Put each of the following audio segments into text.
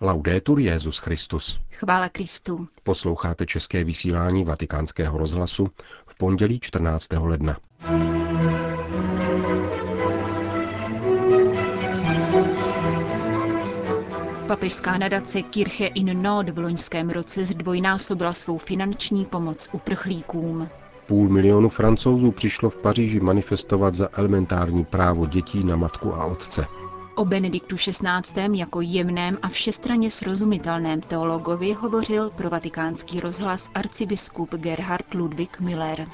Laudetur Jezus Christus. Chvála Kristu. Posloucháte české vysílání Vatikánského rozhlasu v pondělí 14. ledna. Papežská nadace Kirche in Not v loňském roce zdvojnásobila svou finanční pomoc uprchlíkům. Půl milionu francouzů přišlo v Paříži manifestovat za elementární právo dětí na matku a otce. O Benediktu XVI. jako jemném a všestranně srozumitelném teologovi hovořil pro vatikánský rozhlas arcibiskup Gerhard Ludwig Müller.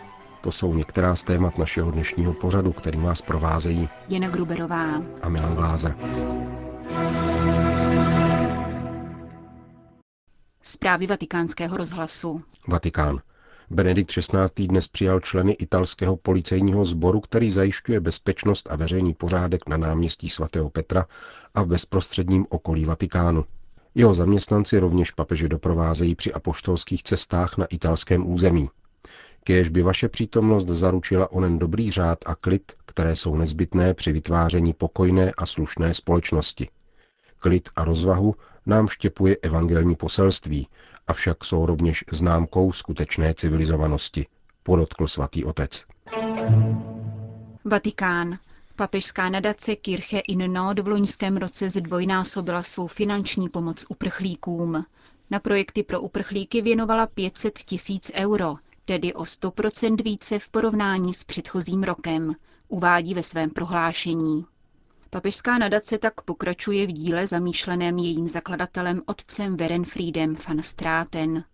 To jsou některá z témat našeho dnešního pořadu, který vás provázejí Jena Gruberová a Milan Glázer. Zprávy vatikánského rozhlasu. Vatikán. Benedikt XVI. dnes přijal členy italského policejního sboru, který zajišťuje bezpečnost a veřejný pořádek na náměstí svatého Petra a v bezprostředním okolí Vatikánu. Jeho zaměstnanci rovněž papeže doprovázejí při apoštolských cestách na italském území. Kéž by vaše přítomnost zaručila onen dobrý řád a klid, které jsou nezbytné při vytváření pokojné a slušné společnosti. Klid a rozvahu nám štěpuje evangelní poselství, avšak jsou rovněž známkou skutečné civilizovanosti, podotkl svatý otec. Vatikán. Papežská nadace Kirche in Not v loňském roce zdvojnásobila svou finanční pomoc uprchlíkům. Na projekty pro uprchlíky věnovala 500 tisíc euro, tedy o 100% více v porovnání s předchozím rokem, uvádí ve svém prohlášení. Papežská nadace tak pokračuje v díle zamýšleném jejím zakladatelem otcem Verenfriedem van Straten.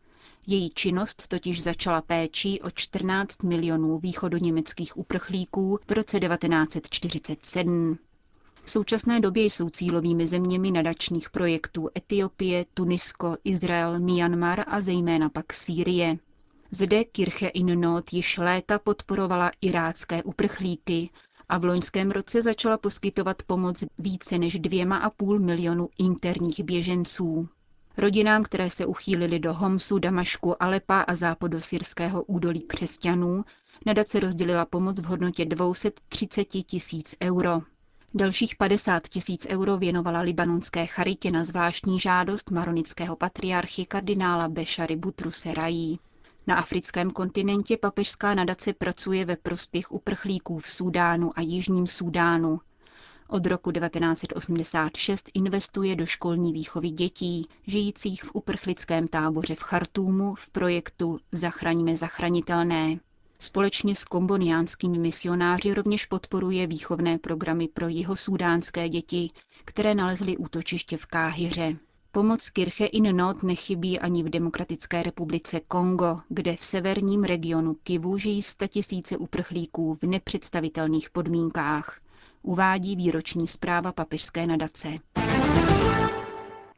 Její činnost totiž začala péčí o 14 milionů východoněmeckých uprchlíků v roce 1947. V současné době jsou cílovými zeměmi nadačních projektů Etiopie, Tunisko, Izrael, Myanmar a zejména pak Sýrie. Zde Kirche in Not již léta podporovala irácké uprchlíky a v loňském roce začala poskytovat pomoc více než dvěma a půl milionu interních běženců. Rodinám, které se uchýlily do Homsu, Damašku, Alepa a západosyrského údolí křesťanů, nadace rozdělila pomoc v hodnotě 230 tisíc euro. Dalších 50 tisíc euro věnovala libanonské charitě na zvláštní žádost maronického patriarchy kardinála Bešary Butruse Rají. Na africkém kontinentě papežská nadace pracuje ve prospěch uprchlíků v Súdánu a Jižním Súdánu. Od roku 1986 investuje do školní výchovy dětí, žijících v uprchlickém táboře v Chartúmu v projektu Zachraňme zachranitelné. Společně s komboniánskými misionáři rovněž podporuje výchovné programy pro jihosúdánské děti, které nalezly útočiště v Káhyře. Pomoc Kirche in Not nechybí ani v Demokratické republice Kongo, kde v severním regionu Kivu žijí statisíce uprchlíků v nepředstavitelných podmínkách, uvádí výroční zpráva papežské nadace.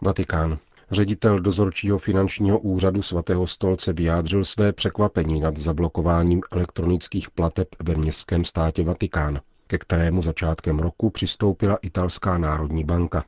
Vatikán. Ředitel dozorčího finančního úřadu svatého stolce vyjádřil své překvapení nad zablokováním elektronických plateb ve městském státě Vatikán, ke kterému začátkem roku přistoupila italská národní banka.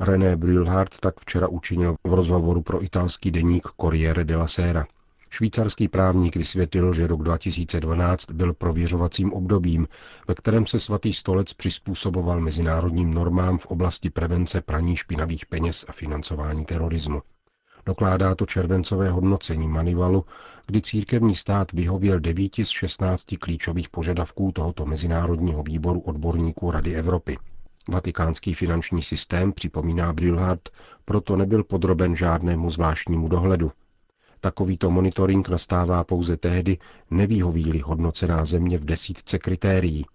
René Brülhardt tak včera učinil v rozhovoru pro italský deník Corriere della Sera. Švýcarský právník vysvětlil, že rok 2012 byl prověřovacím obdobím, ve kterém se svatý stolec přizpůsoboval mezinárodním normám v oblasti prevence praní špinavých peněz a financování terorismu. Dokládá to červencové hodnocení Manivalu, kdy církevní stát vyhověl 9 z 16 klíčových požadavků tohoto mezinárodního výboru odborníků Rady Evropy. Vatikánský finanční systém, připomíná Brilhart, proto nebyl podroben žádnému zvláštnímu dohledu. Takovýto monitoring nastává pouze tehdy, nevýhoví hodnocená země v desítce kritérií.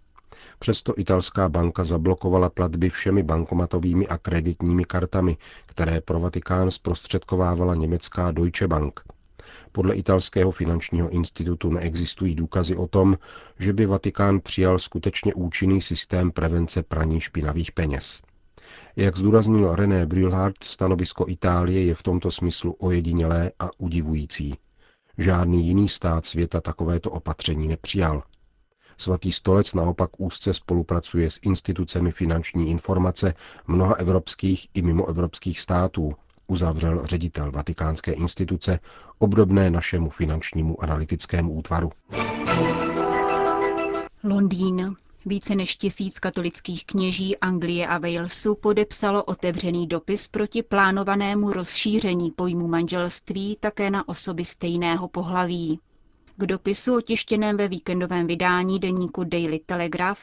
Přesto italská banka zablokovala platby všemi bankomatovými a kreditními kartami, které pro Vatikán zprostředkovávala německá Deutsche Bank – podle italského finančního institutu neexistují důkazy o tom, že by Vatikán přijal skutečně účinný systém prevence praní špinavých peněz. Jak zdůraznil René Brülhardt, stanovisko Itálie je v tomto smyslu ojedinělé a udivující. Žádný jiný stát světa takovéto opatření nepřijal. Svatý stolec naopak úzce spolupracuje s institucemi finanční informace mnoha evropských i mimoevropských států, uzavřel ředitel vatikánské instituce, obdobné našemu finančnímu analytickému útvaru. Londýn. Více než tisíc katolických kněží Anglie a Walesu podepsalo otevřený dopis proti plánovanému rozšíření pojmu manželství také na osoby stejného pohlaví. K dopisu otištěném ve víkendovém vydání deníku Daily Telegraph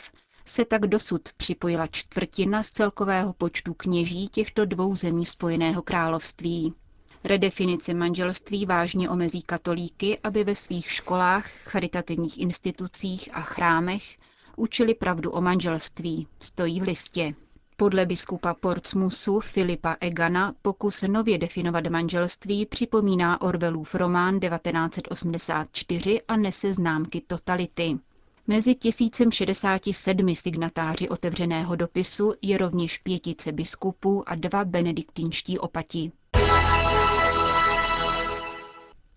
se tak dosud připojila čtvrtina z celkového počtu kněží těchto dvou zemí Spojeného království. Redefinice manželství vážně omezí katolíky, aby ve svých školách, charitativních institucích a chrámech učili pravdu o manželství, stojí v listě. Podle biskupa Portsmouthu Filipa Egana pokus nově definovat manželství připomíná Orwellův román 1984 a nese známky totality. Mezi 1067 signatáři otevřeného dopisu je rovněž pětice biskupů a dva benediktínští opati.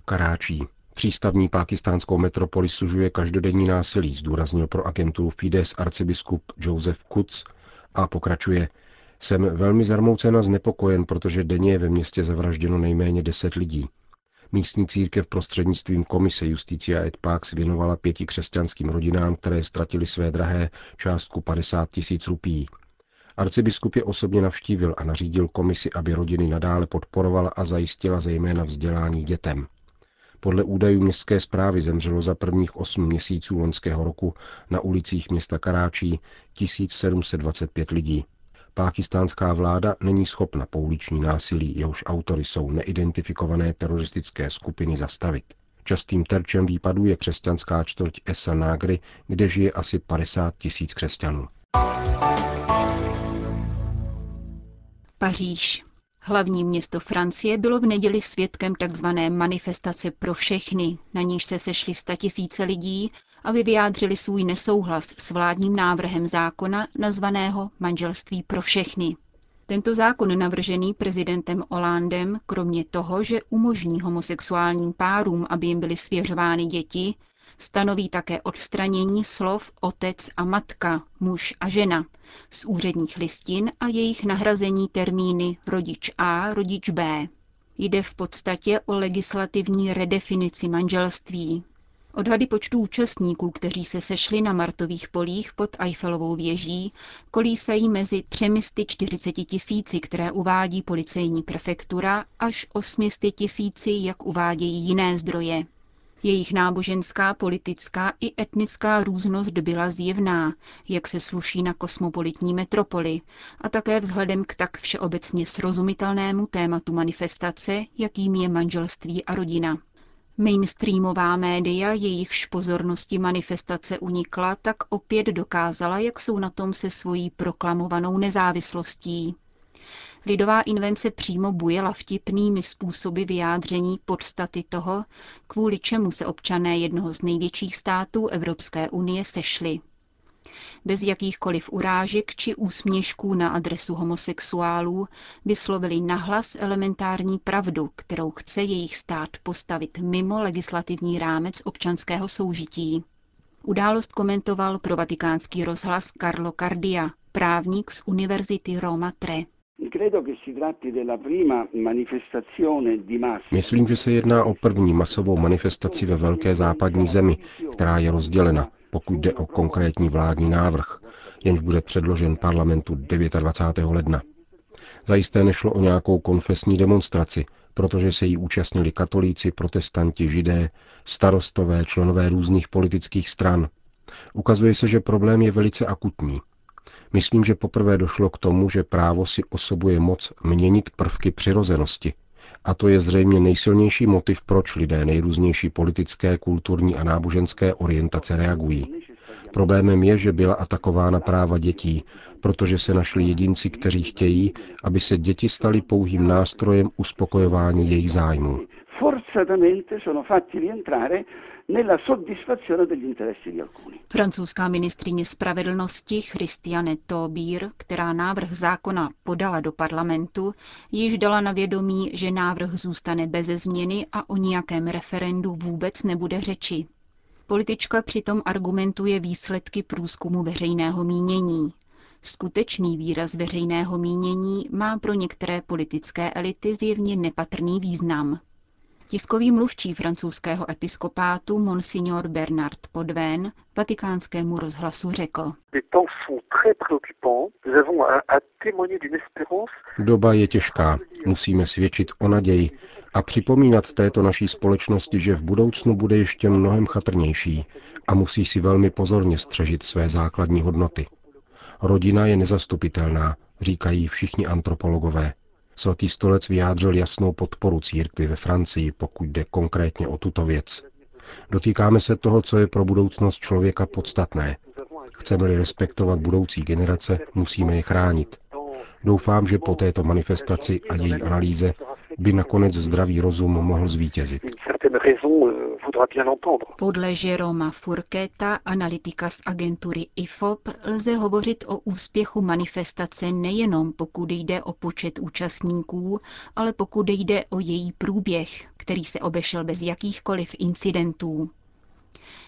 Karáčí. Přístavní pakistánskou metropoli sužuje každodenní násilí, zdůraznil pro agenturu Fides arcibiskup Joseph Kutz a pokračuje. Jsem velmi zarmoucen a znepokojen, protože denně je ve městě zavražděno nejméně deset lidí. Místní církev prostřednictvím komise Justicia et Pax věnovala pěti křesťanským rodinám, které ztratili své drahé, částku 50 tisíc rupí. Arcibiskup je osobně navštívil a nařídil komisi, aby rodiny nadále podporovala a zajistila zejména vzdělání dětem. Podle údajů městské zprávy zemřelo za prvních 8 měsíců loňského roku na ulicích města Karáčí 1725 lidí. Pákistánská vláda není schopna pouliční násilí, jehož autory jsou neidentifikované teroristické skupiny zastavit. Častým terčem výpadů je křesťanská čtvrť Esa Nagry, kde žije asi 50 tisíc křesťanů. Paříž. Hlavní město Francie bylo v neděli svědkem tzv. manifestace pro všechny, na níž se sešli tisíce lidí, aby vyjádřili svůj nesouhlas s vládním návrhem zákona nazvaného Manželství pro všechny. Tento zákon navržený prezidentem Hollandem, kromě toho, že umožní homosexuálním párům, aby jim byly svěřovány děti, Stanoví také odstranění slov otec a matka, muž a žena z úředních listin a jejich nahrazení termíny rodič A, rodič B. Jde v podstatě o legislativní redefinici manželství. Odhady počtu účastníků, kteří se sešli na Martových polích pod Eiffelovou věží, kolísají mezi 340 tisíci, které uvádí policejní prefektura, až 800 tisíci, jak uvádějí jiné zdroje. Jejich náboženská, politická i etnická různost byla zjevná, jak se sluší na kosmopolitní metropoli, a také vzhledem k tak všeobecně srozumitelnému tématu manifestace, jakým je manželství a rodina. Mainstreamová média, jejichž pozornosti manifestace unikla, tak opět dokázala, jak jsou na tom se svojí proklamovanou nezávislostí. Lidová invence přímo bujela vtipnými způsoby vyjádření podstaty toho, kvůli čemu se občané jednoho z největších států Evropské unie sešli. Bez jakýchkoliv urážek či úsměšků na adresu homosexuálů vyslovili nahlas elementární pravdu, kterou chce jejich stát postavit mimo legislativní rámec občanského soužití. Událost komentoval pro vatikánský rozhlas Carlo Cardia, právník z Univerzity Roma Tre. Myslím, že se jedná o první masovou manifestaci ve velké západní zemi, která je rozdělena, pokud jde o konkrétní vládní návrh, jenž bude předložen parlamentu 29. ledna. Zajisté nešlo o nějakou konfesní demonstraci, protože se jí účastnili katolíci, protestanti, židé, starostové, členové různých politických stran. Ukazuje se, že problém je velice akutní – Myslím, že poprvé došlo k tomu, že právo si osobuje moc měnit prvky přirozenosti. A to je zřejmě nejsilnější motiv, proč lidé nejrůznější politické, kulturní a náboženské orientace reagují. Problémem je, že byla atakována práva dětí, protože se našli jedinci, kteří chtějí, aby se děti staly pouhým nástrojem uspokojování jejich zájmů. Francouzská ministrině spravedlnosti Christiane Taubir, která návrh zákona podala do parlamentu, již dala na vědomí, že návrh zůstane beze změny a o nějakém referendu vůbec nebude řeči. Politička přitom argumentuje výsledky průzkumu veřejného mínění. Skutečný výraz veřejného mínění má pro některé politické elity zjevně nepatrný význam. Tiskový mluvčí francouzského episkopátu Monsignor Bernard Podven vatikánskému rozhlasu řekl. Doba je těžká, musíme svědčit o naději a připomínat této naší společnosti, že v budoucnu bude ještě mnohem chatrnější a musí si velmi pozorně střežit své základní hodnoty. Rodina je nezastupitelná, říkají všichni antropologové. Svatý stolec vyjádřil jasnou podporu církvy ve Francii, pokud jde konkrétně o tuto věc. Dotýkáme se toho, co je pro budoucnost člověka podstatné. Chceme-li respektovat budoucí generace, musíme je chránit. Doufám, že po této manifestaci a její analýze by nakonec zdravý rozum mohl zvítězit. Podle Jeroma Furketa, analytika z agentury IFOP, lze hovořit o úspěchu manifestace nejenom pokud jde o počet účastníků, ale pokud jde o její průběh, který se obešel bez jakýchkoliv incidentů.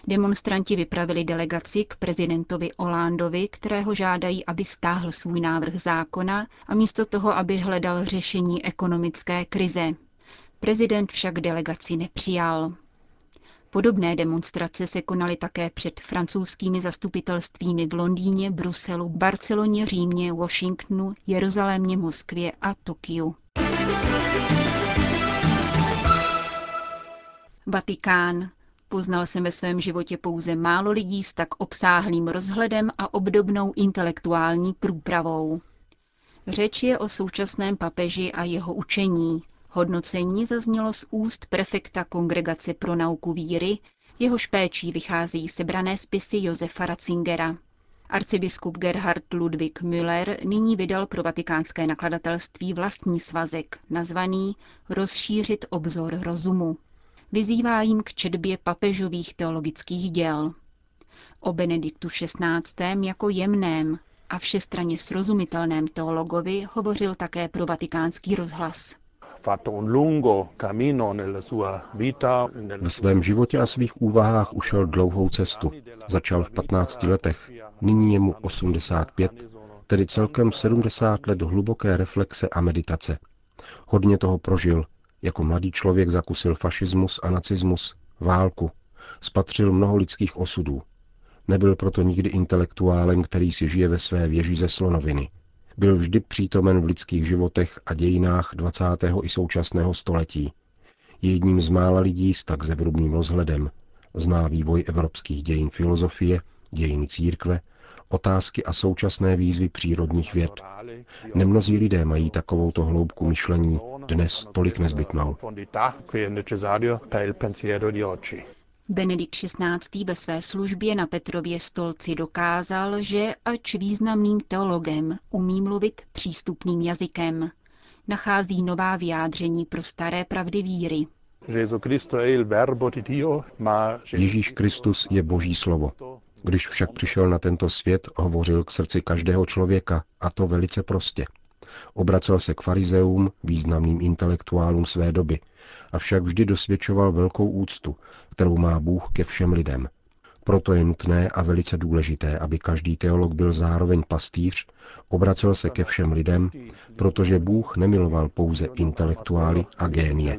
Demonstranti vypravili delegaci k prezidentovi Olándovi, kterého žádají, aby stáhl svůj návrh zákona a místo toho, aby hledal řešení ekonomické krize. Prezident však delegaci nepřijal. Podobné demonstrace se konaly také před francouzskými zastupitelstvími v Londýně, Bruselu, Barceloně, Římě, Washingtonu, Jeruzalémě, Moskvě a Tokiu. Vatikán. Poznal jsem ve svém životě pouze málo lidí s tak obsáhlým rozhledem a obdobnou intelektuální průpravou. Řeč je o současném papeži a jeho učení. Hodnocení zaznělo z úst prefekta Kongregace pro nauku víry, jehož péčí vycházejí sebrané spisy Josefa Ratzingera. Arcibiskup Gerhard Ludwig Müller nyní vydal pro vatikánské nakladatelství vlastní svazek, nazvaný Rozšířit obzor rozumu vyzývá jim k četbě papežových teologických děl. O Benediktu XVI. jako jemném a všestraně srozumitelném teologovi hovořil také pro vatikánský rozhlas. Ve svém životě a svých úvahách ušel dlouhou cestu. Začal v 15 letech, nyní je mu 85, tedy celkem 70 let hluboké reflexe a meditace. Hodně toho prožil, jako mladý člověk zakusil fašismus a nacismus, válku, spatřil mnoho lidských osudů. Nebyl proto nikdy intelektuálem, který si žije ve své věži ze slonoviny. Byl vždy přítomen v lidských životech a dějinách 20. i současného století. Je jedním z mála lidí s tak zevrubným rozhledem. Zná vývoj evropských dějin filozofie, dějin církve, otázky a současné výzvy přírodních věd. Nemnozí lidé mají takovouto hloubku myšlení dnes tolik nezbytnou. Benedikt XVI. ve své službě na Petrově stolci dokázal, že ač významným teologem umí mluvit přístupným jazykem. Nachází nová vyjádření pro staré pravdy víry. Ježíš Kristus je Boží slovo. Když však přišel na tento svět, hovořil k srdci každého člověka, a to velice prostě. Obracel se k farizeům, významným intelektuálům své doby, avšak vždy dosvědčoval velkou úctu, kterou má Bůh ke všem lidem. Proto je nutné a velice důležité, aby každý teolog byl zároveň pastýř, obracel se ke všem lidem, protože Bůh nemiloval pouze intelektuály a génie.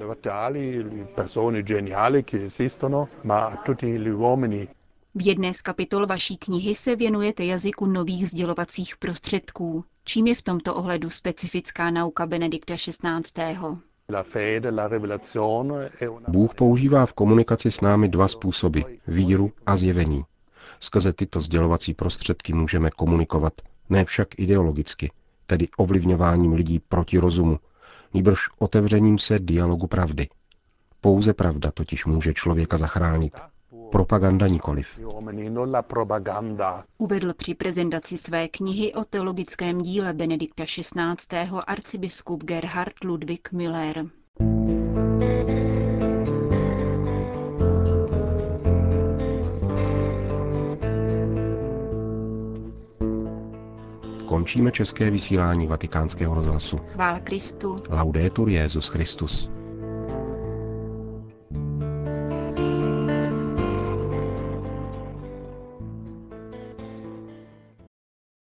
V jedné z kapitol vaší knihy se věnujete jazyku nových sdělovacích prostředků. Čím je v tomto ohledu specifická nauka Benedikta XVI. Bůh používá v komunikaci s námi dva způsoby, víru a zjevení. Skrze tyto sdělovací prostředky můžeme komunikovat, ne však ideologicky, tedy ovlivňováním lidí proti rozumu, nýbrž otevřením se dialogu pravdy. Pouze pravda totiž může člověka zachránit propaganda nikoliv. Uvedl při prezentaci své knihy o teologickém díle Benedikta XVI. arcibiskup Gerhard Ludwig Müller. Končíme české vysílání vatikánského rozhlasu. Chvála Kristu. Laudetur Jezus Christus.